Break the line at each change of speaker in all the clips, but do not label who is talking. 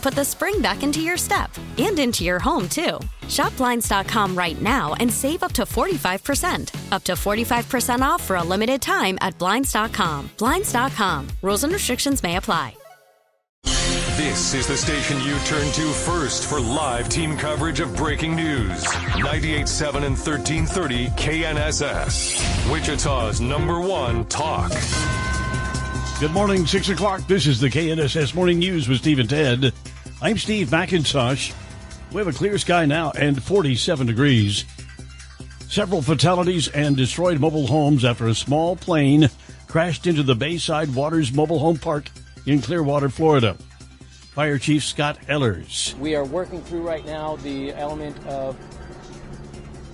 put the spring back into your step and into your home, too. Shop Blinds.com right now and save up to 45%. Up to 45% off for a limited time at Blinds.com. Blinds.com. Rules and restrictions may apply.
This is the station you turn to first for live team coverage of breaking news. 98.7 and 1330 KNSS. Wichita's number one talk.
Good morning, 6 o'clock. This is the KNSS Morning News with Steve and Ted. I'm Steve McIntosh. We have a clear sky now and 47 degrees. Several fatalities and destroyed mobile homes after a small plane crashed into the Bayside Waters Mobile Home Park in Clearwater, Florida. Fire Chief Scott Ehlers.
We are working through right now the element of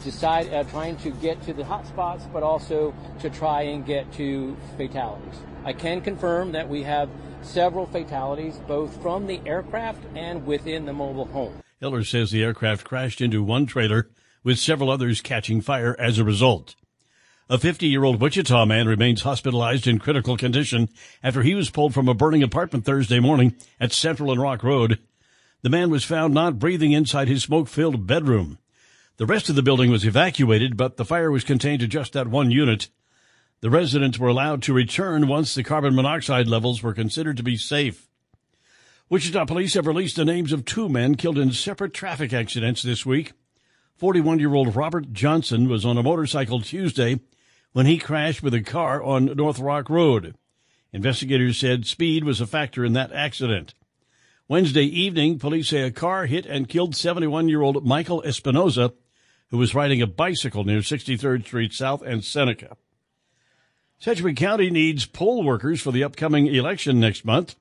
decide uh, trying to get to the hot spots, but also to try and get to fatalities. I can confirm that we have several fatalities, both from the aircraft and within the mobile home.
Ehlers says the aircraft crashed into one trailer, with several others catching fire as a result. A 50 year old Wichita man remains hospitalized in critical condition after he was pulled from a burning apartment Thursday morning at Central and Rock Road. The man was found not breathing inside his smoke filled bedroom. The rest of the building was evacuated, but the fire was contained to just that one unit. The residents were allowed to return once the carbon monoxide levels were considered to be safe. Wichita police have released the names of two men killed in separate traffic accidents this week. 41 year old Robert Johnson was on a motorcycle Tuesday when he crashed with a car on North Rock Road. Investigators said speed was a factor in that accident. Wednesday evening, police say a car hit and killed 71 year old Michael Espinoza, who was riding a bicycle near 63rd Street South and Seneca. Sedgwick County needs poll workers for the upcoming election next month.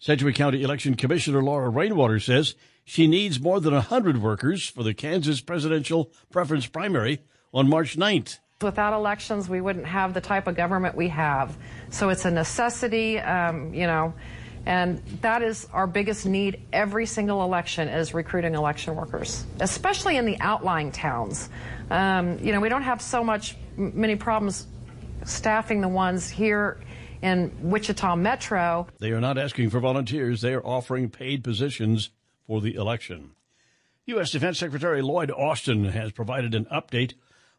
Sedgwick County Election Commissioner Laura Rainwater says she needs more than 100 workers for the Kansas presidential preference primary on March 9th.
Without elections, we wouldn't have the type of government we have. So it's a necessity, um, you know, and that is our biggest need every single election is recruiting election workers, especially in the outlying towns. Um, you know, we don't have so much many problems staffing the ones here in Wichita Metro.
They are not asking for volunteers. They are offering paid positions for the election. U.S. Defense Secretary Lloyd Austin has provided an update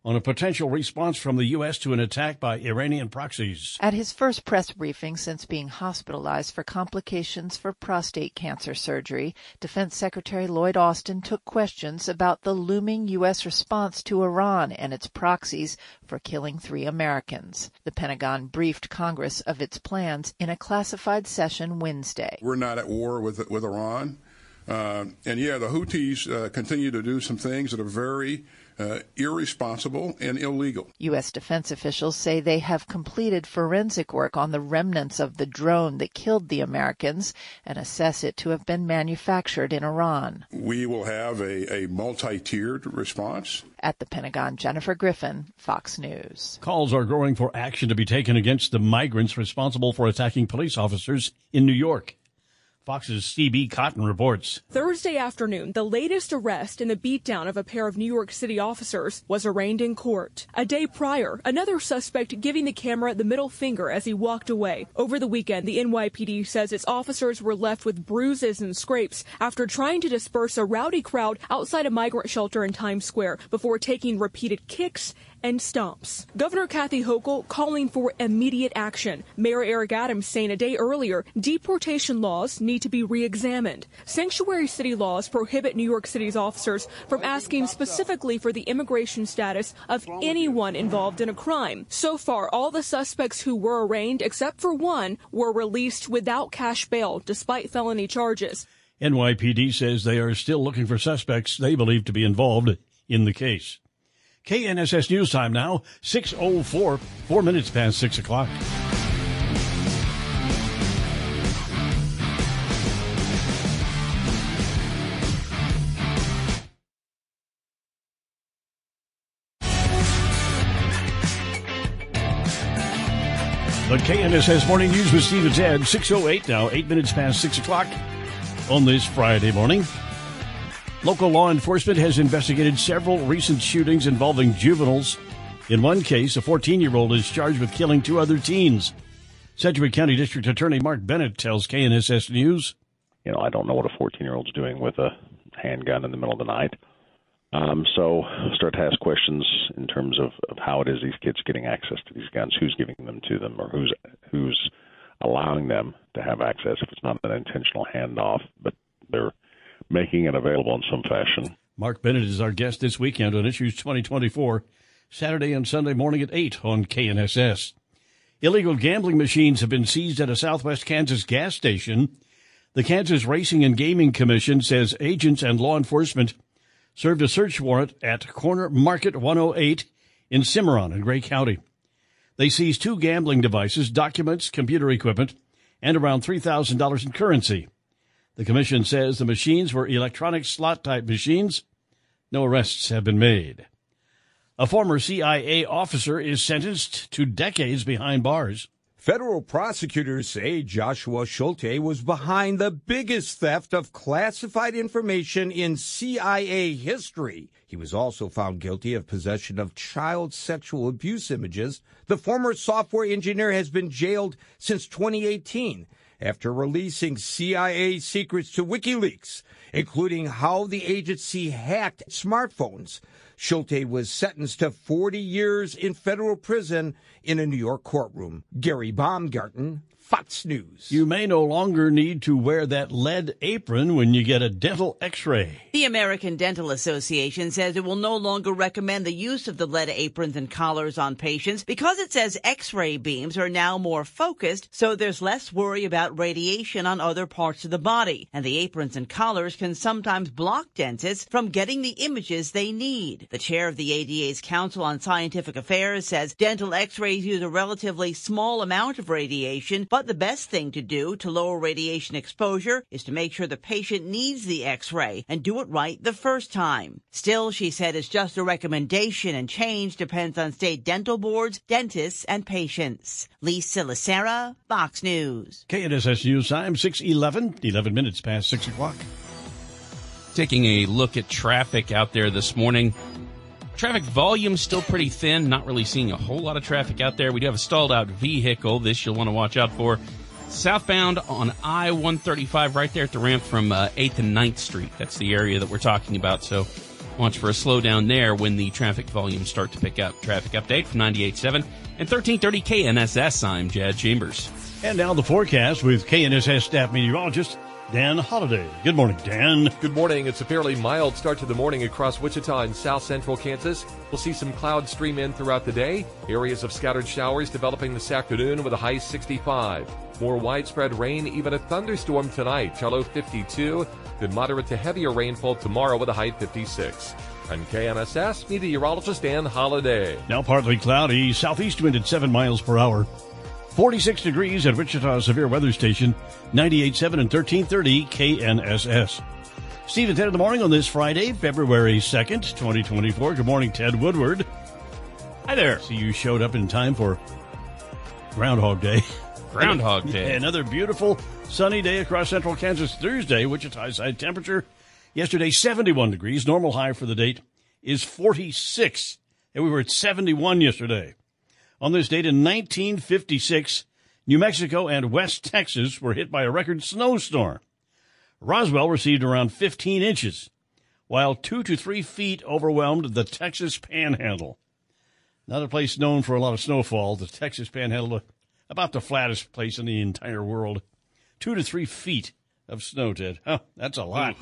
on a potential response from the U.S. to an attack by Iranian proxies.
At his first press briefing since being hospitalized for complications for prostate cancer surgery, Defense Secretary Lloyd Austin took questions about the looming U.S. response to Iran and its proxies for killing three Americans. The Pentagon briefed Congress of its plans in a classified session Wednesday.
We're not at war with, with Iran. Uh, and yeah, the Houthis uh, continue to do some things that are very uh, irresponsible and illegal.
U.S. defense officials say they have completed forensic work on the remnants of the drone that killed the Americans and assess it to have been manufactured in Iran.
We will have a, a multi tiered response.
At the Pentagon, Jennifer Griffin, Fox News.
Calls are growing for action to be taken against the migrants responsible for attacking police officers in New York. Fox's CB Cotton reports.
Thursday afternoon, the latest arrest in the beatdown of a pair of New York City officers was arraigned in court. A day prior, another suspect giving the camera the middle finger as he walked away. Over the weekend, the NYPD says its officers were left with bruises and scrapes after trying to disperse a rowdy crowd outside a migrant shelter in Times Square before taking repeated kicks and stumps. Governor Kathy Hochul calling for immediate action. Mayor Eric Adams saying a day earlier deportation laws need to be re-examined. Sanctuary city laws prohibit New York City's officers from asking specifically for the immigration status of anyone involved in a crime. So far, all the suspects who were arraigned, except for one, were released without cash bail despite felony charges.
NYPD says they are still looking for suspects they believe to be involved in the case. KNSS News Time now, 6.04, four minutes past 6 o'clock. The KNSS Morning News with Steve and Ted, 6.08 now, 8 minutes past 6 o'clock on this Friday morning. Local law enforcement has investigated several recent shootings involving juveniles. In one case, a 14 year old is charged with killing two other teens. Sedgwick County District Attorney Mark Bennett tells KNSS News.
You know, I don't know what a 14 year old's doing with a handgun in the middle of the night. Um, so start to ask questions in terms of, of how it is these kids getting access to these guns, who's giving them to them, or who's who's allowing them to have access if it's not an intentional handoff, but they're making it available in some fashion.
Mark Bennett is our guest this weekend on Issues 2024, Saturday and Sunday morning at 8 on KNSS. Illegal gambling machines have been seized at a southwest Kansas gas station. The Kansas Racing and Gaming Commission says agents and law enforcement served a search warrant at Corner Market 108 in Cimarron in Gray County. They seized two gambling devices, documents, computer equipment, and around $3,000 in currency. The commission says the machines were electronic slot type machines. No arrests have been made. A former CIA officer is sentenced to decades behind bars.
Federal prosecutors say Joshua Schulte was behind the biggest theft of classified information in CIA history. He was also found guilty of possession of child sexual abuse images. The former software engineer has been jailed since 2018 after releasing CIA secrets to WikiLeaks, including how the agency hacked smartphones. Schulte was sentenced to 40 years in federal prison in a New York courtroom. Gary Baumgarten, Fox News.
You may no longer need to wear that lead apron when you get a dental x-ray.
The American Dental Association says it will no longer recommend the use of the lead aprons and collars on patients because it says x-ray beams are now more focused, so there's less worry about radiation on other parts of the body. And the aprons and collars can sometimes block dentists from getting the images they need. The chair of the ADA's Council on Scientific Affairs says dental x-rays use a relatively small amount of radiation, but the best thing to do to lower radiation exposure is to make sure the patient needs the x-ray and do it right the first time. Still, she said it's just a recommendation and change depends on state dental boards, dentists, and patients. Lisa Lacera, Fox News.
KNSS News Time, 611, 11 minutes past 6 o'clock.
Taking a look at traffic out there this morning. Traffic volume still pretty thin, not really seeing a whole lot of traffic out there. We do have a stalled out vehicle. This you'll want to watch out for. Southbound on I 135, right there at the ramp from uh, 8th and 9th Street. That's the area that we're talking about. So watch for a slowdown there when the traffic volumes start to pick up. Traffic update from 98.7 and 1330 KNSS. I'm Jad Chambers.
And now the forecast with KNSS staff meteorologist Dan Holiday. Good morning, Dan.
Good morning. It's a fairly mild start to the morning across Wichita and south central Kansas. We'll see some clouds stream in throughout the day. Areas of scattered showers developing this afternoon with a high 65. More widespread rain, even a thunderstorm tonight. Shallow 52. Then moderate to heavier rainfall tomorrow with a high 56. I'm KNSS meteorologist Dan Holiday.
Now partly cloudy, southeast wind at 7 miles per hour. 46 degrees at Wichita Severe Weather Station, 98.7 and 1330 KNSS. Steve and Ted in the morning on this Friday, February 2nd, 2024. Good morning, Ted Woodward.
Hi there.
See, you showed up in time for Groundhog Day.
Groundhog Day.
Another beautiful Sunny day across central Kansas Thursday. Wichita's high temperature yesterday 71 degrees. Normal high for the date is 46. And we were at 71 yesterday. On this date in 1956, New Mexico and West Texas were hit by a record snowstorm. Roswell received around 15 inches, while two to three feet overwhelmed the Texas Panhandle. Another place known for a lot of snowfall, the Texas Panhandle, about the flattest place in the entire world. Two to three feet of snow, Ted. Huh, that's a lot.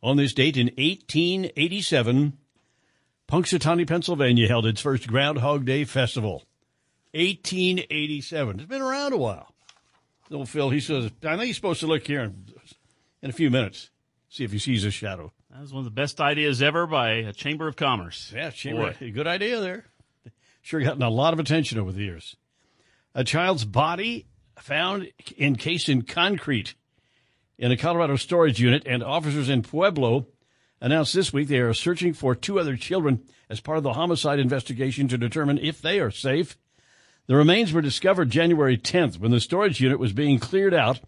On this date in 1887, Punxsutawney, Pennsylvania held its first Groundhog Day festival. 1887. It's been around a while. Little Phil, he says, I think he's supposed to look here in, in a few minutes, see if he sees a shadow.
That was one of the best ideas ever by a Chamber of Commerce.
Yeah, chamber, good idea there. Sure gotten a lot of attention over the years. A child's body found encased in concrete in a Colorado storage unit, and officers in Pueblo announced this week they are searching for two other children as part of the homicide investigation to determine if they are safe. The remains were discovered January 10th when the storage unit was being cleared out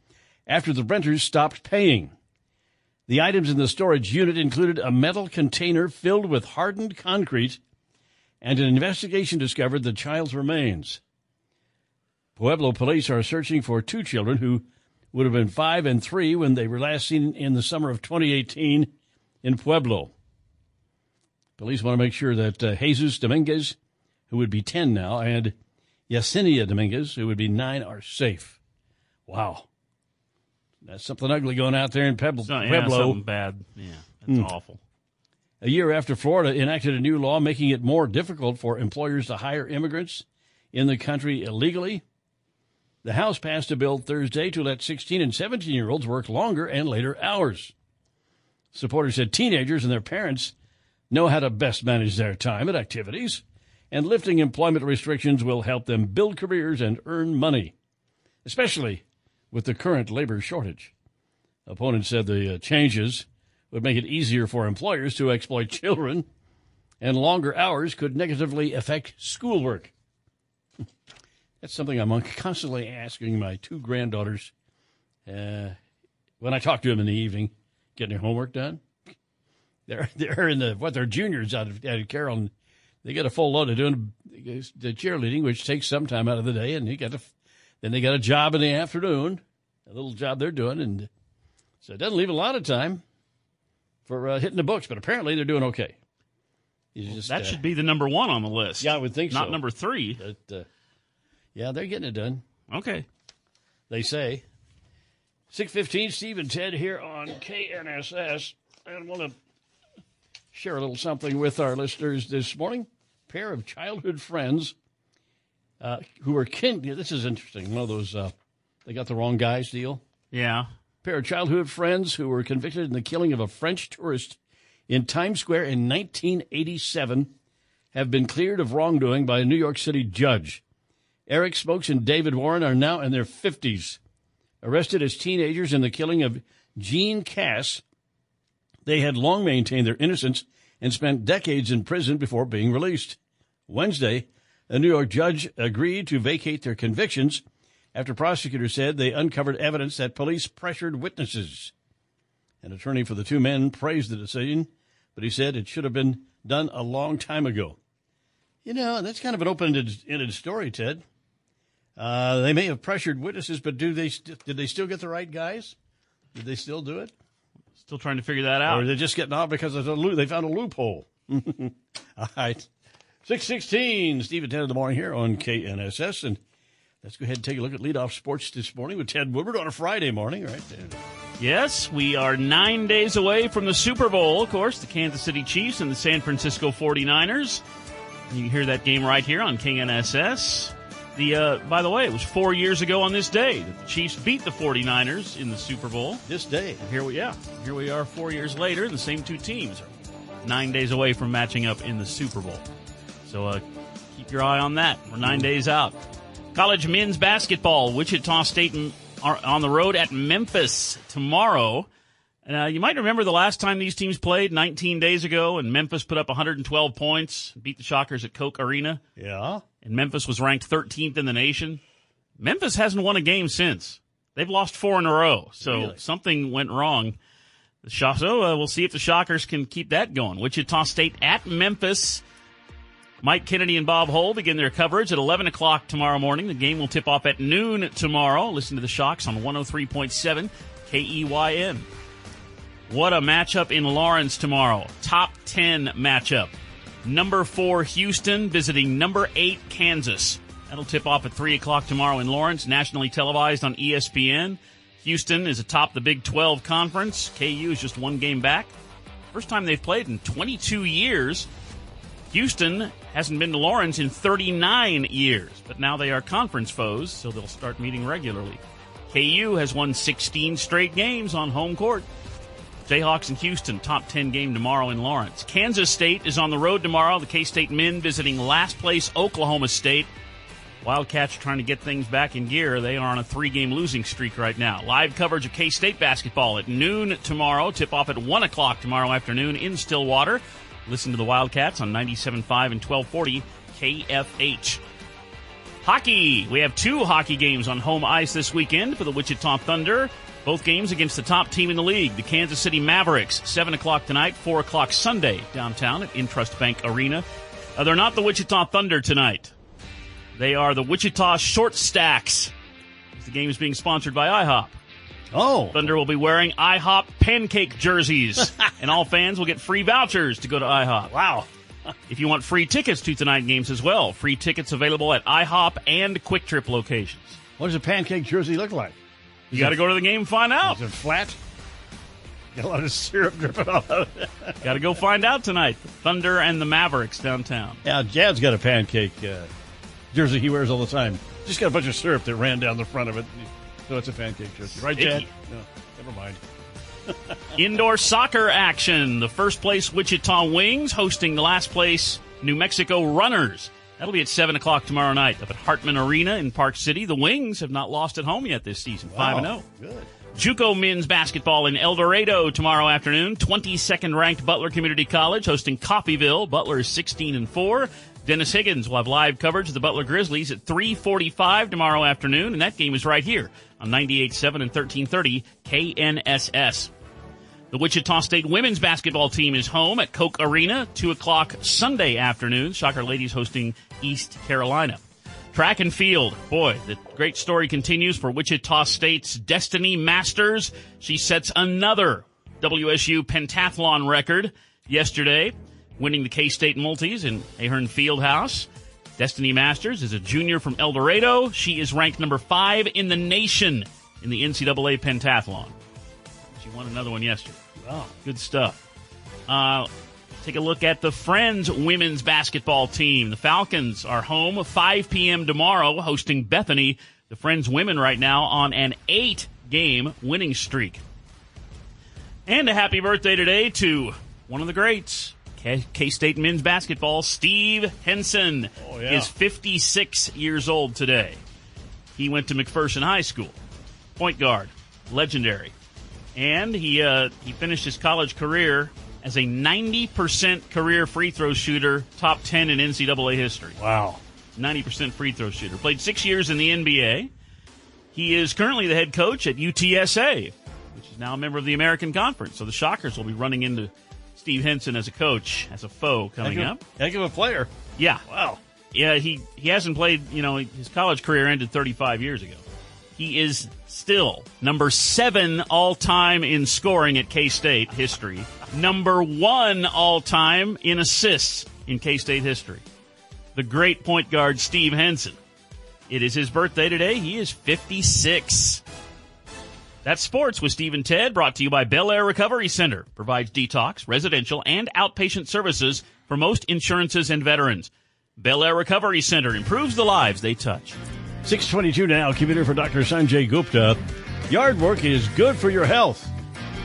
after the renters stopped paying. The items in the storage unit included a metal container filled with hardened concrete, and an investigation discovered the child's remains. Pueblo police are searching for two children who would have been five and three when they were last seen in the summer of 2018 in Pueblo. Police want to make sure that uh, Jesus Dominguez, who would be 10 now, and Yesenia Dominguez, who would be nine, are safe. Wow. That's something ugly going out there in Pueblo.
So, yeah,
Pueblo.
something bad. Yeah, that's
Hmm.
awful.
A year after Florida enacted a new law making it more difficult for employers to hire immigrants in the country illegally, the House passed a bill Thursday to let 16 and 17 year olds work longer and later hours. Supporters said teenagers and their parents know how to best manage their time and activities, and lifting employment restrictions will help them build careers and earn money, especially with the current labor shortage. Opponents said the uh, changes would make it easier for employers to exploit children, and longer hours could negatively affect schoolwork. That's something I'm constantly asking my two granddaughters uh, when I talk to them in the evening, getting their homework done. They're they're in the what they're juniors out of, out of Carroll, and they get a full load of doing the cheerleading, which takes some time out of the day, and you got to then they got a job in the afternoon, a little job they're doing, and so it doesn't leave a lot of time for uh, hitting the books. But apparently they're doing okay. Just,
that
uh,
should be the number one on the list.
Yeah, I would think
Not
so.
number three.
But, uh, yeah, they're getting it done.
Okay.
They say. 615, Steve and Ted here on KNSS. And want to share a little something with our listeners this morning. Pair of childhood friends uh, who were kin. yeah, This is interesting. One of those, uh, they got the wrong guys deal.
Yeah.
pair of childhood friends who were convicted in the killing of a French tourist in Times Square in 1987 have been cleared of wrongdoing by a New York City judge. Eric Smokes and David Warren are now in their 50s. Arrested as teenagers in the killing of Jean Casse, they had long maintained their innocence and spent decades in prison before being released. Wednesday, a New York judge agreed to vacate their convictions after prosecutors said they uncovered evidence that police pressured witnesses. An attorney for the two men praised the decision, but he said it should have been done a long time ago. You know, that's kind of an open-ended story, Ted. Uh, they may have pressured witnesses, but do they st- did they still get the right guys? Did they still do it?
Still trying to figure that out.
Or are they just getting off because loo- they found a loophole? All right. 616, Steve and Ted in the morning here on KNSS. And let's go ahead and take a look at leadoff sports this morning with Ted Woodward on a Friday morning, right?
Yes, we are nine days away from the Super Bowl, of course, the Kansas City Chiefs and the San Francisco 49ers. You can hear that game right here on KNSS. The uh, by the way, it was four years ago on this day that the Chiefs beat the 49ers in the Super Bowl.
This day.
And here we yeah, here we are four years later, and the same two teams are nine days away from matching up in the Super Bowl. So uh, keep your eye on that. We're nine days out. College men's basketball, Wichita State are on the road at Memphis tomorrow. Uh, you might remember the last time these teams played 19 days ago, and Memphis put up 112 points, beat the Shockers at Koch Arena.
Yeah.
And Memphis was ranked 13th in the nation. Memphis hasn't won a game since. They've lost four in a row, so
Really?
something went wrong. The so uh, we'll see if the Shockers can keep that going. Wichita State at Memphis. Mike Kennedy and Bob Hull begin their coverage at 11 o'clock tomorrow morning. The game will tip off at noon tomorrow. Listen to the Shocks on 103.7 KEYN. What a matchup in Lawrence tomorrow. Top 10 matchup. Number 4 Houston visiting number 8 Kansas. That'll tip off at 3 o'clock tomorrow in Lawrence, nationally televised on ESPN. Houston is atop the Big 12 conference. KU is just one game back. First time they've played in 22 years. Houston hasn't been to Lawrence in 39 years, but now they are conference foes, so they'll start meeting regularly. KU has won 16 straight games on home court. Jayhawks and Houston, top 10 game tomorrow in Lawrence. Kansas State is on the road tomorrow. The K State men visiting last place Oklahoma State. Wildcats trying to get things back in gear. They are on a three game losing streak right now. Live coverage of K State basketball at noon tomorrow. Tip off at 1 o'clock tomorrow afternoon in Stillwater. Listen to the Wildcats on 97.5 and 1240 KFH. Hockey. We have two hockey games on home ice this weekend for the Wichita Thunder. Both games against the top team in the league, the Kansas City Mavericks. 7 o'clock tonight, 4 o'clock Sunday downtown at Intrust Bank Arena. Uh, they're not the Wichita Thunder tonight. They are the Wichita Short Stacks. The game is being sponsored by IHOP.
Oh.
Thunder will be wearing IHOP pancake jerseys, and all fans will get free vouchers to go to IHOP.
Wow.
If you want free tickets to tonight games as well, free tickets available at IHOP and QuikTrip locations.
What does a pancake jersey look like?
You got to go to the game and find out.
Is it flat? Got a lot of syrup dripping off of it.
got to go find out tonight. Thunder and the Mavericks downtown.
Yeah, Jad's got a pancake uh, jersey he wears all the time. Just got a bunch of syrup that ran down the front of it. So it's a fan pancake jersey. Right?
Sticky.
No, never mind.
Indoor soccer action. The first place Wichita Wings hosting the last place New Mexico Runners. That'll be at 7 o'clock tomorrow night up at Hartman Arena in Park City. The Wings have not lost at home yet this season. 5 and 0.
Good.
JUCO men's basketball in El Dorado tomorrow afternoon. 22nd ranked Butler Community College hosting Coffeyville. Butler is 16 and 4. Dennis Higgins will have live coverage of the Butler Grizzlies at 3:45 tomorrow afternoon, and that game is right here on 98.7 and 1330 KNSS. The Wichita State women's basketball team is home at Koch Arena, 2 o'clock Sunday afternoon. Shocker Ladies hosting East Carolina. Track and field. Boy, the great story continues for Wichita State's Destiny Masters. She sets another WSU pentathlon record yesterday, winning the K-State Multis in Ahearn Fieldhouse. Destiny Masters is a junior from El Dorado. She is ranked number five in the nation in the NCAA pentathlon. She won another one yesterday.
Wow.
Good stuff. Uh, take a look at the Friends women's basketball team. The Falcons are home 5 p.m. tomorrow, hosting Bethany. The Friends women right now on an eight game winning streak. And a happy birthday today to one of the greats, K State men's basketball, Steve Henson.
Oh, yeah.
is 56 years old today. He went to McPherson High School. Point guard, legendary. And he uh, he finished his college career as a 90% career free throw shooter, top 10 in NCAA history.
Wow.
90% free throw shooter. Played six years in the NBA. He is currently the head coach at UTSA, which is now a member of the American Conference. So the Shockers will be running into Steve Henson as a coach, as a foe coming
heck
up.
Heck of a player.
Yeah.
Wow.
Yeah, he, he hasn't played, you know, his college career ended 35 years ago. He is still number seven all time in scoring at K State history, number one all time in assists in K State history. The great point guard Steve Henson. It is his birthday today. He is 56. That's sports with Steve and Ted, brought to you by Bel Air Recovery Center. Provides detox, residential, and outpatient services for most insurances and veterans. Bel Air Recovery Center improves the lives they touch.
622 now, computer for Dr. Sanjay Gupta. Yard work is good for your health.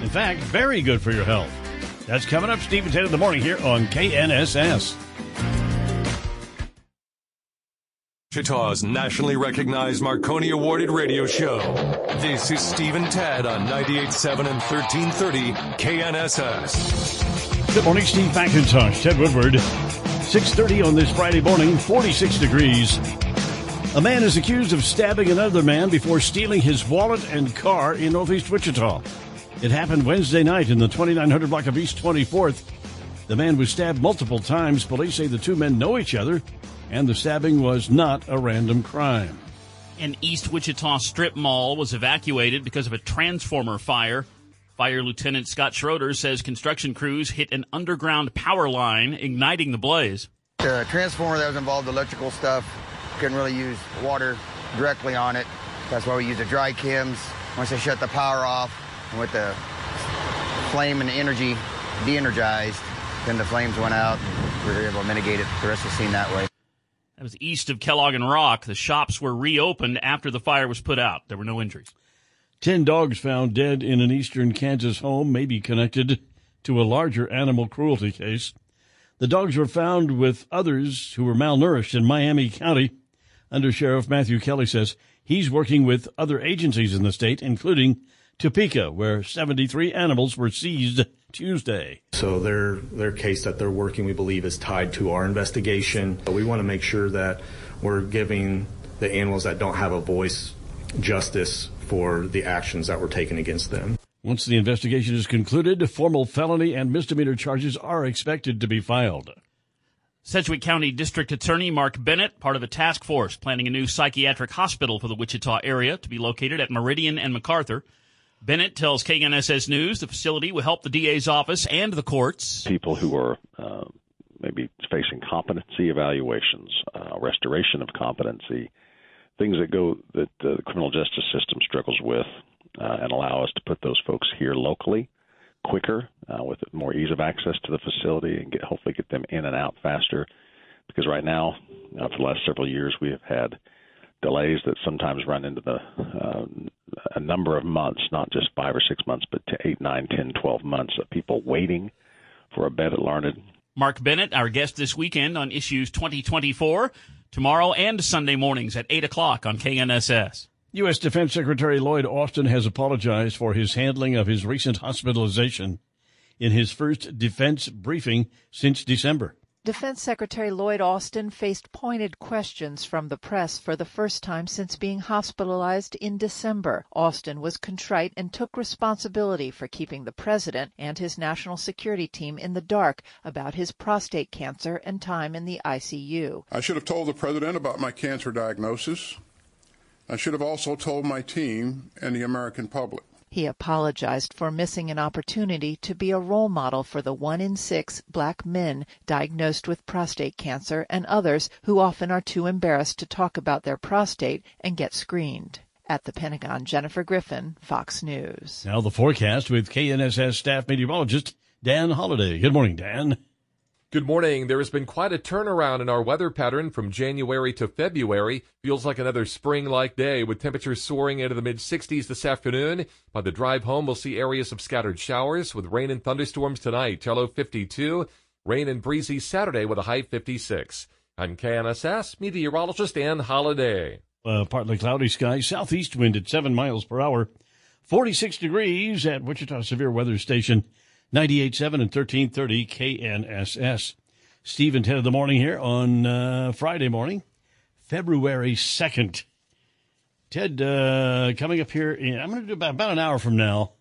In fact, very good for your health. That's coming up, Steve and Ted in the morning here on KNSS.
Wichita's nationally recognized Marconi awarded radio show. This is Steve and Ted on 98.7 and 1330 KNSS.
Good morning, Steve McIntosh, Ted Woodward. 6.30 on this Friday morning, 46 degrees. A man is accused of stabbing another man before stealing his wallet and car in Northeast Wichita. It happened Wednesday night in the 2900 block of East 24th. The man was stabbed multiple times. Police say the two men know each other, and the stabbing was not a random crime.
An East Wichita strip mall was evacuated because of a transformer fire. Fire Lieutenant Scott Schroeder says construction crews hit an underground power line, igniting the blaze.
The transformer that was involved, electrical stuff, couldn't really use water directly on it. That's why we use the dry chems. Once they shut the power off, and with the flame and the energy de-energized, then the flames went out. We were able to mitigate it. The rest of the scene that way.
That was east of Kellogg and Rock. The shops were reopened after the fire was put out. There were no injuries.
Ten dogs found dead in an eastern Kansas home may be connected to a larger animal cruelty case. The dogs were found with others who were malnourished in Miami County. Under Sheriff Matthew Kelly says he's working with other agencies in the state, including Topeka, where 73 animals were seized Tuesday.
So their their case that they're working, we believe, is tied to our investigation. But we want to make sure that we're giving the animals that don't have a voice justice for the actions that were taken against them.
Once the investigation is concluded, formal felony and misdemeanor charges are expected to be filed.
Sedgwick County District Attorney Mark Bennett, part of a task force planning a new psychiatric hospital for the Wichita area to be located at Meridian and MacArthur. Bennett tells KNSS News the facility will help the DA's office and the courts.
People who are uh, maybe facing competency evaluations, uh, restoration of competency, things that go that the criminal justice system struggles with, uh, and allow us to put those folks here locally, quicker, uh, with more ease of access to the facility, and get hopefully get them in and out faster. Because right now, uh, for the last several years, we have had delays that sometimes run into the a number of months, not just five or six months, but to eight, nine, ten, twelve months of people waiting for a bed at Larned.
Mark Bennett, our guest this weekend on Issues 2024, tomorrow and Sunday mornings at 8 o'clock on KNSS.
U.S. Defense Secretary Lloyd Austin has apologized for his handling of his recent hospitalization in his first defense briefing since December.
Defense Secretary Lloyd Austin faced pointed questions from the press for the first time since being hospitalized in December. Austin was contrite and took responsibility for keeping the president and his national security team in the dark about his prostate cancer and time in the ICU.
I should have told the president about my cancer diagnosis. I should have also told my team and the American public.
He apologized for missing an opportunity to be a role model for the one in six black men diagnosed with prostate cancer and others who often are too embarrassed to talk about their prostate and get screened. At the Pentagon, Jennifer Griffin, Fox News.
Now the forecast with KNSS staff meteorologist Dan Holliday. Good morning, Dan.
Good morning. There has been quite a turnaround in our weather pattern from January to February. Feels like another spring like day with temperatures soaring into the mid 60s this afternoon. By the drive home, we'll see areas of scattered showers with rain and thunderstorms tonight. Tello 52. Rain and breezy Saturday with a high 56. I'm KNSS meteorologist Dan Holliday.
Uh, partly cloudy skies, southeast wind at 7 miles per hour. 46 degrees at Wichita Severe Weather Station. 98.7 and 1330 KNSS. Steve and Ted of the morning here on uh, Friday morning, February 2nd. Ted, uh, coming up here, in, I'm going to do about, about an hour from now,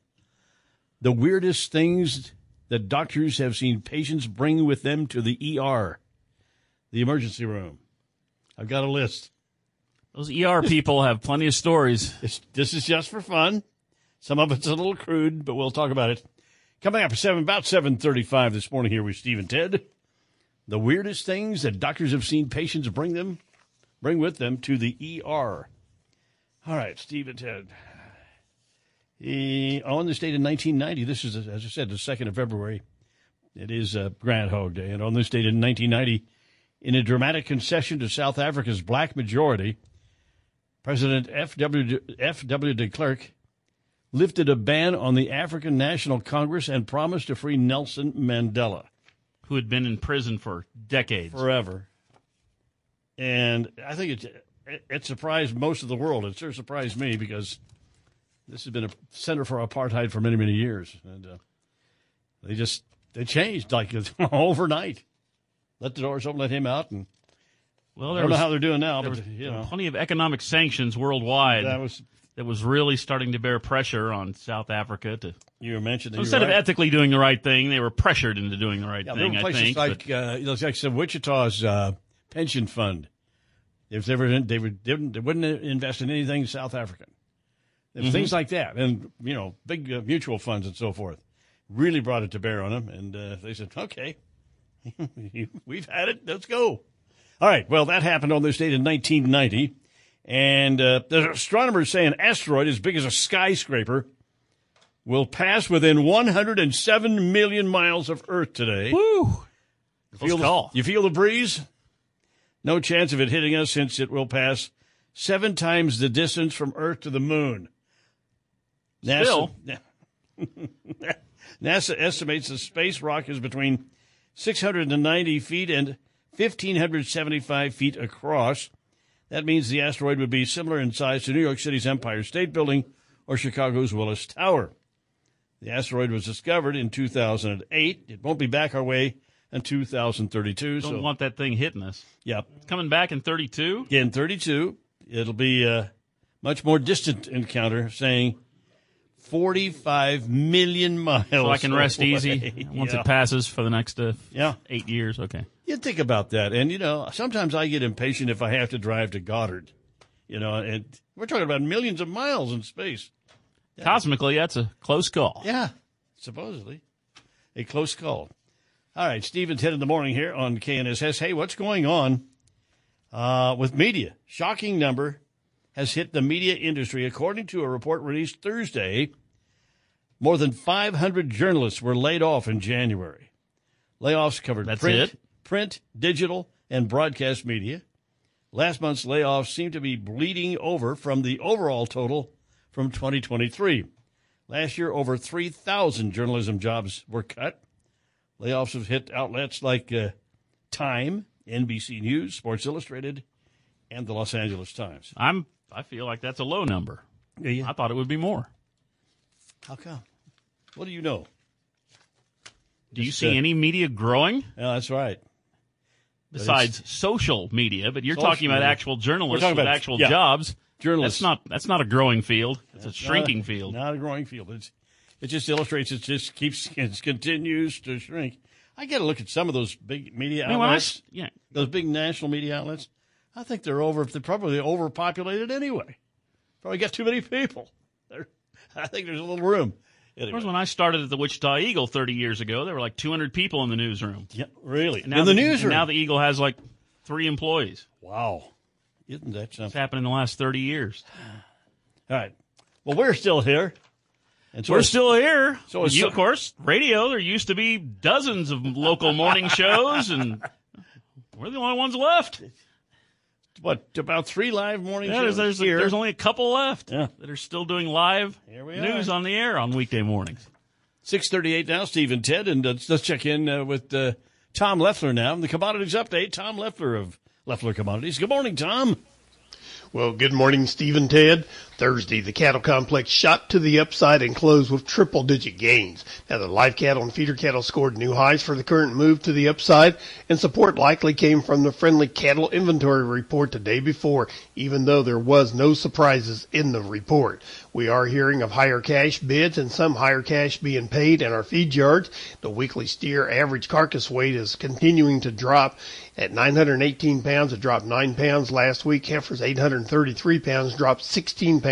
the weirdest things that doctors have seen patients bring with them to the ER, the emergency room. I've got a list.
Those ER people have plenty of stories.
This, this is just for fun. Some of it's a little crude, but we'll talk about it. Coming up at seven, about seven thirty-five this morning here with Steve and Ted. The weirdest things that doctors have seen patients bring them, bring with them to the ER. All right, Steve and Ted. On this date in 1990, this is, as I said, the 2nd of February. It is uh, Groundhog Day. And on this date in 1990, in a dramatic concession to South Africa's black majority, President. F.W. de Klerk lifted a ban on the African National Congress and promised to free Nelson Mandela,
who had been in prison for decades,
forever. And I think it it surprised most of the world. It sure surprised me because this has been a center for apartheid for many many years, and uh, they just they changed like overnight. Let the doors open, let him out, and
Well,
I don't
was,
know how they're doing now,
there
but
was
you know,
plenty of economic sanctions worldwide.
That was-
that was really starting to bear pressure on South Africa to.
you were mentioning
So instead
you're
of ethically doing the right thing, they were pressured into doing the right
Yeah,
thing.
there were
I
places
think.
like
but-
uh, you know, like said, Wichita's uh, pension fund. If they were, they would didn't they wouldn't invest in anything South African.
Mhm.
Things like that, and you know, big uh, mutual funds and so forth, really brought it to bear on them, and uh, they said, "Okay, we've had it. Let's go." All right. Well, that happened on this date in 1990, and uh, the astronomers say an asteroid as big as a skyscraper will pass within 107 million miles of Earth today.
Woo!
You feel. The, you feel the breeze? No chance of it hitting us since it will pass seven times the distance from Earth to the moon.
Still.
NASA estimates the space rock is between 690 feet and 1,575 feet across. That means the asteroid would be similar in size to New York City's Empire State Building or Chicago's Willis Tower. The asteroid was discovered in 2008. It won't be back our way in 2032.
Don't
so
want that thing hitting us.
yeah,
It's coming back in 32.
in 32, it'll be a much more distant encounter, saying 45 million miles.
So I can rest
away.
easy once
Yeah.
it passes for the next uh,
Yeah.
eight years. Okay.
You think about that, and you know, sometimes I get impatient if I have to drive to Goddard. You know, and we're talking about millions of miles in space.
Cosmically, that's a close call.
Yeah, supposedly a close call. All right, and Ted in the morning here on KNSS. Hey, what's going on uh, with media? Shocking number has hit the media industry, according to a report released Thursday. More than 500 journalists were laid off in January. Layoffs covered
That's
print,
it?
Print, digital, and broadcast media. Last month's layoffs seem to be bleeding over from the overall total from 2023. Last year, over 3,000 journalism jobs were cut. Layoffs have hit outlets like uh, Time, NBC News, Sports Illustrated, and the Los Angeles Times.
I'm. I feel like that's a low number. I thought it would be more.
How come? What do you know?
Do you see
uh,
any media growing
Yeah, that's right.
Besides social media? But you're
Social
talking about
media.
actual journalists
We're
with actual
yeah,
jobs.
journalists.
That's not. That's not a growing field. It's a shrinking
not a,
field.
Not a growing field. It's, it just illustrates it just keeps it continues to shrink. I got to look at some of those big media
I mean, when I
outlets.
yeah.
those big national media outlets. I think they're over. They're probably overpopulated anyway. Probably got too many people. They're, I think there's a little room.
Of course, when I started at the Wichita Eagle 30 years ago, there were like 200 people in the newsroom.
Yeah, really.
And now
in the,
and
newsroom.
now the Eagle has like three employees.
wow, isn't that something?
It's happened in the last 30 years.
All right. Well, we're still here. And so
We're still here.
so
you,
so-
of course, radio. There used to be dozens of local morning shows, and we're the only ones left.
What about three live morning
Yeah,
shows
there's, there's,
here?
there's only a couple left
Yeah.
that are still doing live news
are.
on the air on weekday mornings.
Six thirty-eight now. Steve and Ted, and uh, let's check in uh, with uh, Tom Leffler now. The commodities update. Tom Leffler of Leffler Commodities. Good morning, Tom.
Well, good morning, Steve and Ted. Thursday, the cattle complex shot to the upside and closed with triple digit gains. Now, the live cattle and feeder cattle scored new highs for the current move to the upside, and support likely came from the friendly cattle inventory report the day before, even though there was no surprises in the report. We are hearing of higher cash bids and some higher cash being paid in our feed yards. The weekly steer average carcass weight is continuing to drop at 918 pounds. It dropped 9 pounds last week. Heifers 833 pounds, dropped 16 pounds.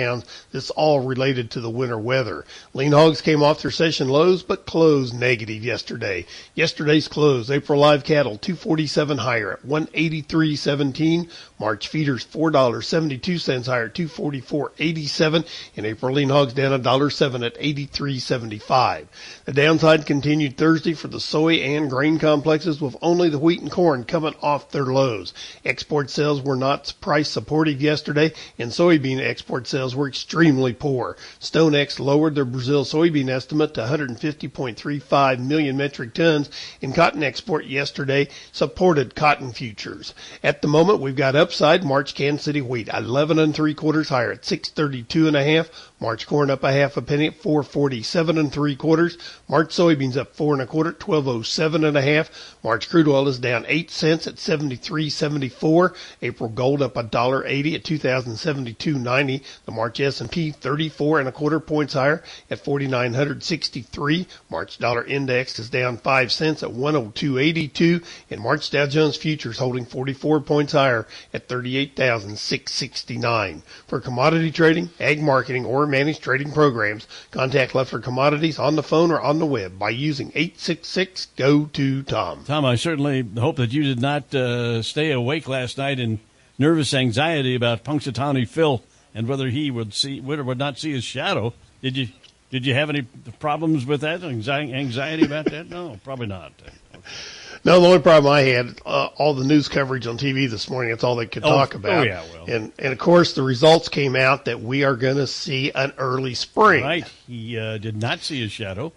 This all related to the winter weather. Lean hogs came off their session lows but closed negative yesterday. Yesterday's close, April live cattle 247 higher at 183.17. March feeders $4.72 higher at 244.87 and April lean hogs down $1.07 at 83.75. The downside continued Thursday for the soy and grain complexes with only the wheat and corn coming off their lows. Export sales were not price supportive yesterday and soybean export sales were extremely poor. StoneX lowered their Brazil soybean estimate to 150.35 million metric tons and cotton export yesterday supported cotton futures. At the moment we've got upside, March Kansas City wheat, 11 and three quarters higher at 632 and a half. March corn up a half a penny at 447 and three quarters. March soybeans up four and a quarter, at 1207 and a half. March crude oil is down eight cents at 73.74. April gold up a dollar eighty at 2072.90. The March S&P 34 and a quarter points higher at 4963. March dollar index is down five cents at 102.82. And March Dow Jones futures holding 44 points higher at 38,669. For commodity trading, ag marketing, or managed trading programs, contact Leffler Commodities on the phone or on the web by using 866 go to Tom.
Tom, I certainly hope that you did not uh, stay awake last night in nervous anxiety about Punxsutawney Phil and whether he would see would or would not see his shadow. Did you did you have any problems with that? Anxiety, anxiety about that? No, probably not.
No, the only problem I had, uh, all the news coverage on TV this morning, that's all they could
Oh,
talk
oh,
about.
yeah, well.
And, and of course, the results came out that we are going to see an early spring.
Right. He uh, did not see his shadow.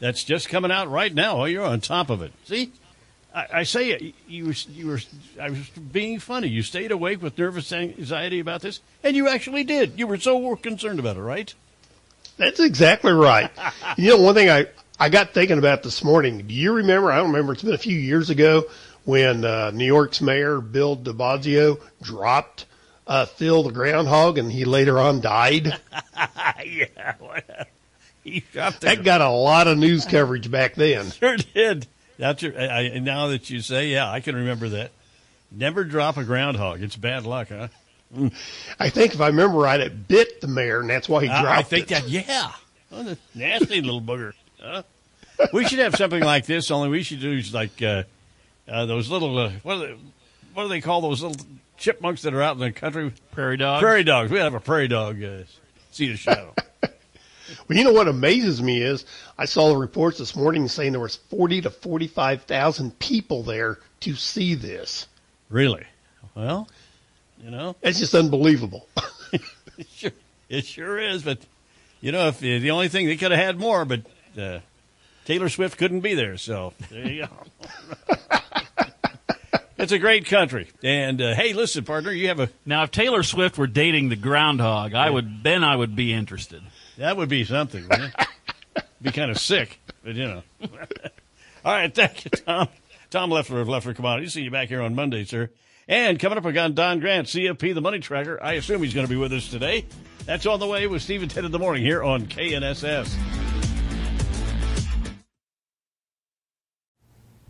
That's just coming out right now. Oh, you're on top of it. See, I, I say it. You were, you were. I was being funny. You stayed awake with nervous anxiety about this, and you actually did. You were so concerned about it, right?
That's exactly right. you know, one thing I, I got thinking about this morning. Do you remember? I don't remember. It's been a few years ago when uh, New York's mayor Bill De Blasio dropped uh, Phil the groundhog, and he later on died.
yeah. He dropped
That got a lot of news coverage back then.
Sure did. That's your, I, I, now that you say, yeah, I can remember that. Never drop a groundhog. It's bad luck, huh?
I think if I remember right, it bit the mayor, and that's why he dropped
I think
it.
that, yeah. Oh, nasty little booger. Huh? We should have something like this. Only we should do like uh, uh, those little uh, what do they, what do they call those little chipmunks that are out in the country?
Prairie dogs.
Prairie dogs. We have a prairie dog uh, see the shadow.
Well, you know what amazes me is I saw the reports this morning saying there was forty to forty-five thousand people there to see this.
really? Well, you know,
It's just unbelievable.
it sure, it sure is. But you know, if the, the only thing they could have had more, but uh, Taylor Swift couldn't be there. So there you go. it's a great country. And uh, hey, listen, partner, you have a
Now, if Taylor Swift were dating the groundhog, I would then I would be interested.
that would be something. Be kind of sick, but you know. All right, thank you, Tom. Tom Leffler of Leffler Commodities. See you back here on Monday, sir. And coming up, we got Don Grant, CFP, the money tracker. I assume he's going to be with us today. That's on the way with Steve and Ted in the morning here on KNSS.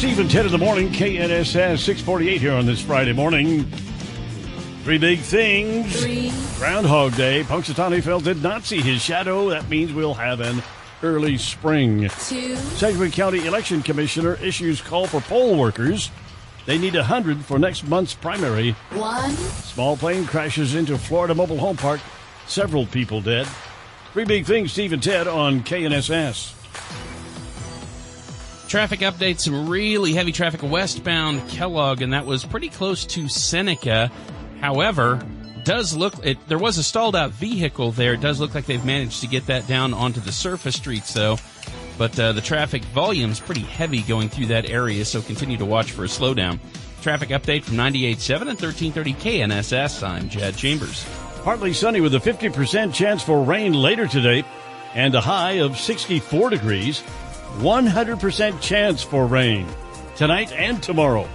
Steve and Ted in the morning, KNSS 648 here on this Friday morning. Three big things.
Three.
Groundhog Day. Punxsutawney Phil did not see his shadow. That means we'll have an early spring.
Two.
Sedgwick County Election Commissioner issues call for poll workers. They need 100 for next month's primary.
One.
Small plane crashes into Florida Mobile Home Park. Several people dead. Three big things, Steve and Ted on KNSS.
Traffic update some really heavy traffic westbound Kellogg, and that was pretty close to Seneca. However, does look it there was a stalled out vehicle there. It does look like they've managed to get that down onto the surface streets though. But uh, the traffic volume is pretty heavy going through that area, so continue to watch for a slowdown. Traffic update from 98.7 and 1330 KNSS. I'm Jad Chambers.
Partly sunny with a 50% chance for rain later today and a high of 64 degrees. 100% chance for rain tonight and tomorrow.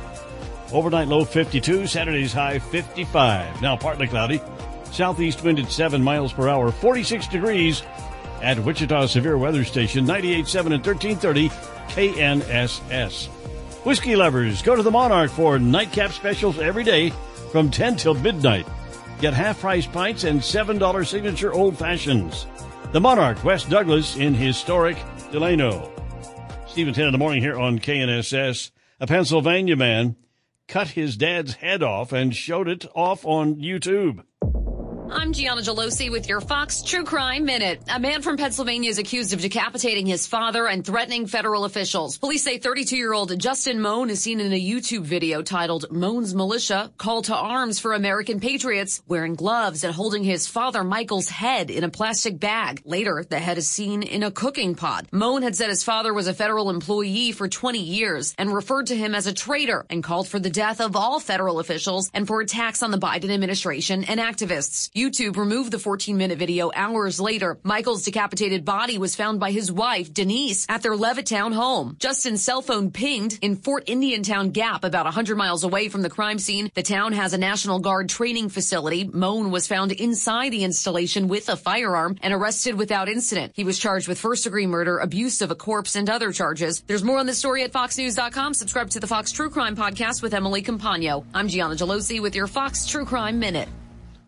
Overnight low 52, Saturday's high 55. Now partly cloudy. Southeast wind at 7 miles per hour, 46 degrees at Wichita Severe Weather Station, 98.7 and 1330 KNSS. Whiskey lovers, go to the Monarch for nightcap specials every day from 10 till midnight. Get half price pints and $7 signature old fashions. The Monarch, West Douglas in historic Delano. Steve and Ted in the morning here on KNSS. A Pennsylvania man cut his dad's head off and showed it off on YouTube.
I'm Gianna Gelosi with your Fox True Crime Minute. A man from Pennsylvania is accused of decapitating his father and threatening federal officials. Police say 32-year-old Justin Mohn is seen in a YouTube video titled Mohn's Militia Call to Arms for American Patriots, wearing gloves and holding his father Michael's head in a plastic bag. Later, the head is seen in a cooking pot. Mohn had said his father was a federal employee for 20 years and referred to him as a traitor and called for the death of all federal officials and for attacks on the Biden administration and activists. YouTube removed the 14 minute video hours later. Michael's decapitated body was found by his wife, Denise, at their Levittown home. Justin's cell phone pinged in Fort Indiantown Gap, about 100 miles away from the crime scene. The town has a National Guard training facility. Mohn was found inside the installation with a firearm and arrested without incident. He was charged with first degree murder, abuse of a corpse, and other charges. There's more on this story at foxnews.com. Subscribe to the Fox True Crime podcast with Emily Compagno. I'm Gianna Gelosi with your Fox True Crime Minute.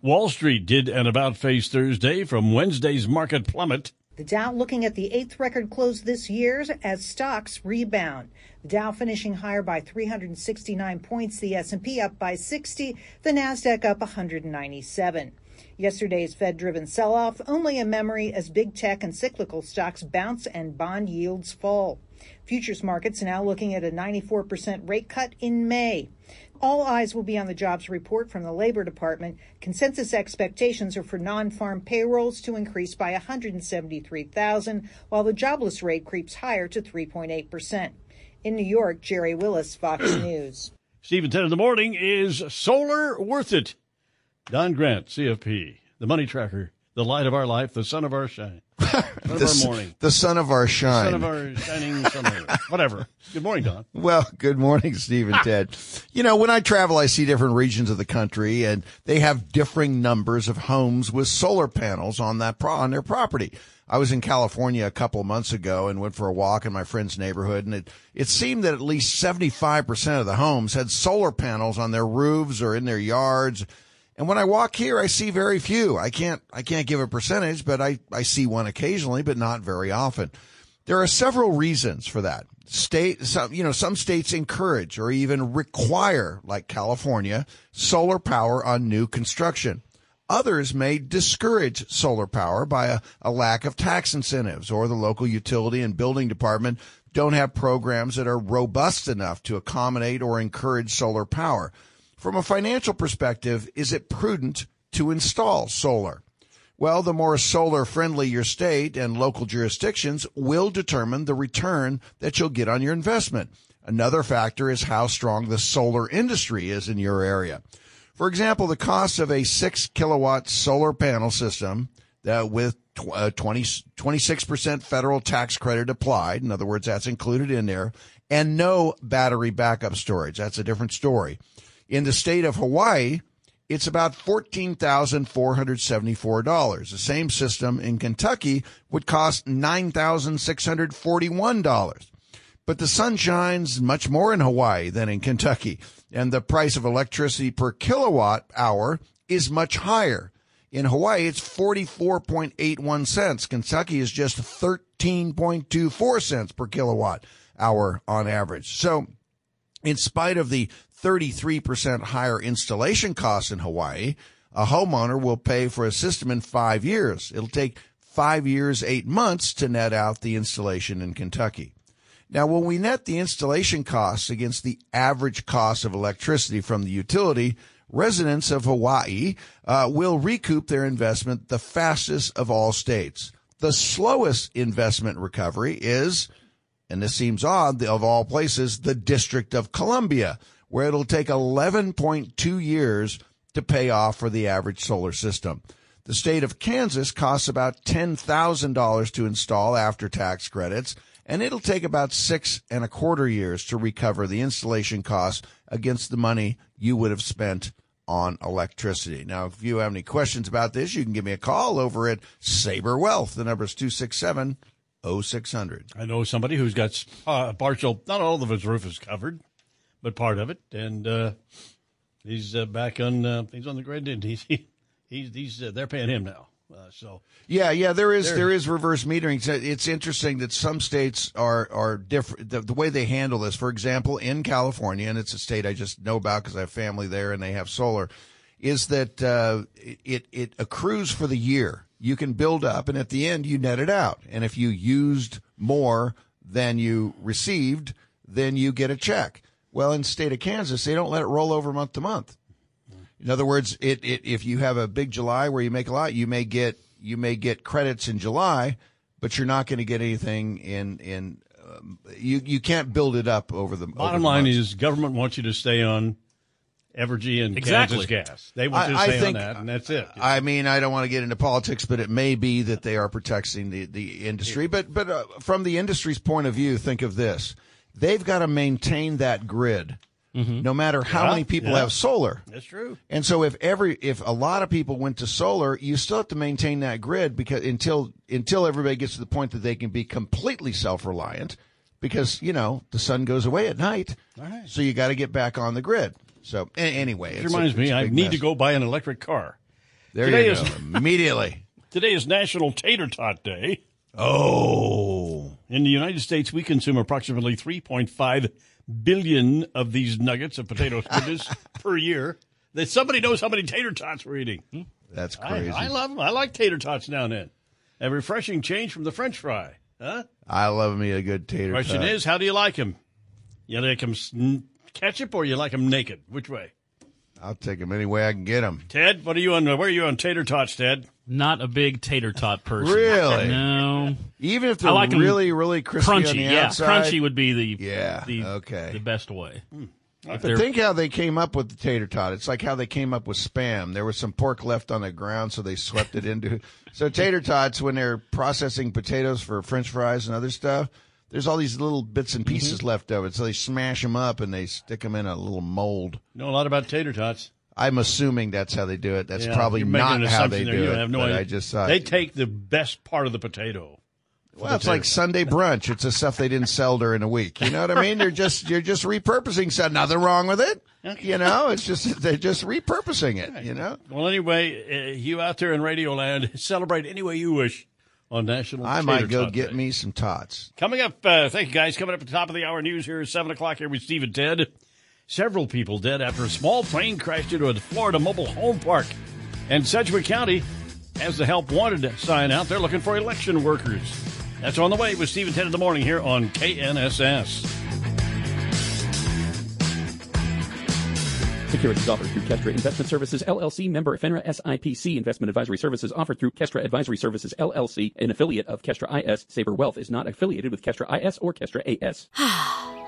Wall Street did an about face Thursday from Wednesday's market plummet.
The Dow looking at the eighth record close this year as stocks rebound. The Dow finishing higher by 369 points, the S&P up by 60, the Nasdaq up 197. Yesterday's Fed-driven sell-off only a memory as big tech and cyclical stocks bounce and bond yields fall. Futures markets now looking at a 94% rate cut in May. All eyes will be on the jobs report from the Labor Department. Consensus expectations are for non-farm payrolls to increase by 173,000, while the jobless rate creeps higher to 3.8%. In New York, Jerry Willis, Fox News.
Stephen 10 in the morning is solar worth it. Don Grant, CFP, the money tracker, the light of our life, the sun of our shine. Sun of our morning.
the sun of our shine.
Son of our shining summer. Whatever. Good morning, Don.
Well, good morning, Steve and Ted. you know, when I travel, I see different regions of the country and they have differing numbers of homes with solar panels on that pro- on their property. I was in California a couple of months ago and went for a walk in my friend's neighborhood and it, it seemed that at least 75% of the homes had solar panels on their roofs or in their yards. And when I walk here, I see very few. I can't, I can't give a percentage, but I, I see one occasionally, but not very often. There are several reasons for that. State, some, you know, some states encourage or even require, like California, solar power on new construction. Others may discourage solar power by a, a, lack of tax incentives or the local utility and building department don't have programs that are robust enough to accommodate or encourage solar power. From a financial perspective, is it prudent to install solar? Well, the more solar friendly your state and local jurisdictions will determine the return that you'll get on your investment. Another factor is how strong the solar industry is in your area. For example, the cost of a six kilowatt solar panel system that with uh, 20, 26% federal tax credit applied. In other words, that's included in there and no battery backup storage. That's a different story. In the state of Hawaii, it's about $14,474. The same system in Kentucky would cost $9,641. But the sun shines much more in Hawaii than in Kentucky, and the price of electricity per kilowatt hour is much higher. In Hawaii, it's 44.81 cents. Kentucky is just 13.24 cents per kilowatt hour on average. So, in spite of the 33% higher installation costs in Hawaii, a homeowner will pay for a system in five years. It'll take five years, eight months to net out the installation in Kentucky. Now, when we net the installation costs against the average cost of electricity from the utility, residents of Hawaii uh, will recoup their investment the fastest of all states. The slowest investment recovery is, and this seems odd, of all places, the District of Columbia, where it'll take 11.2 years to pay off for the average solar system. The state of Kansas costs about $10,000 to install after tax credits and it'll take about six and a quarter years to recover the installation costs against the money you would have spent on electricity. Now, if you have any questions about this, you can give me a call over at Saber Wealth. The number is 267 0600.
I know somebody who's got uh, partial, not all of his roof is covered, but part of it. And uh, he's uh, back on, uh, he's on the grid and he's, he's, he's uh, they're paying him now. Uh, so
yeah, yeah, there is there is reverse metering. It's interesting that some states are are different. The, the, way they handle this, for example, in California, and it's a state I just know about because I have family there and they have solar, is that uh, it it accrues for the year. You can build up, and at the end you net it out. And if you used more than you received, then you get a check. Well, in the state of Kansas, they don't let it roll over month to month. In other words, it, it if you have a big July where you make a lot, you may get you may get credits in July, but you're not going to get anything in in um, you you can't build it up over the
bottom
over the
line
months.
is government wants you to stay on Evergy and
Exactly.
Kansas gas. They want you to
I- I
stay
think-
on that, and that's it.
I mean, I don't want to get into politics, but it may be that they are protecting the, the industry. But but uh, from the industry's point of view, think of this: they've got to maintain that grid, mm-hmm. no matter how
Yeah,
many people
yeah.
have solar.
That's true.
And so if every if a lot of people went to solar, you still have to maintain that grid because until until everybody gets to the point that they can be completely self-reliant because, you know, the sun goes away at night.
Right.
So you got to get back on the grid. So a- anyway,
Which
it's a-
reminds me, I need
mess.
to go buy an electric car.
There
Today
you
is-
go. Immediately.
Today is National Tater Tot Day.
Oh.
In the United States, we consume approximately 3.5 billion of these nuggets of potato produce per year. That somebody knows how many tater tots we're eating. Hmm?
That's
I,
crazy.
I love them. I like tater tots now and then. A refreshing change from the French fry. Huh?
I love me a good tater
Question
tot.
is, how do you like them? You like them ketchup or you like them naked? Which way?
I'll take them any way I can get them.
Ted, what are you on? Where are you on tater tots, Ted?
Not a big tater tot person.
Really?
No.
Even if
I
they're
like 'em
really, really crispy
crunchy.
on the
yeah,
outside.
crunchy would be the
Yeah,
the
okay.
the best way. If
But think how they came up with the tater tot. It's like how they came up with spam. There was some pork left on the ground, so they swept it into. So tater tots, when they're processing potatoes for French fries and other stuff, there's all these little bits and pieces
Mm-hmm.
left of it. So they smash them up and they stick them in a little mold.
Know a lot about tater tots.
I'm assuming that's how they do it. That's
Yeah,
probably not how they do it.
have no
but
idea.
I just thought
they take the best part of the potato.
Well, it's like. Sunday brunch. It's the stuff they didn't sell during the week. You know what I mean? They're just you're just repurposing. So nothing wrong with it. Okay. You know, it's just they're just repurposing it. You know.
Well, anyway, uh, you out there in Radio Land, celebrate any way you wish on National.
I might go get
Day.
me some tots.
Coming up, uh, thank you guys. Coming up at the top of the hour news here is 7 o'clock here with Steve and Ted. Several people dead after a small plane crashed into a Florida mobile home park. And Sedgwick County has the help wanted sign out. They're looking for election workers. That's on the way with Steve and Ted in the morning here on KNSS.
Securities offered through Kestra Investment Services LLC, member FINRA SIPC. Investment advisory services offered through Kestra Advisory Services LLC, an affiliate of Kestra IS. Saber Wealth is not affiliated with Kestra IS or Kestra AS.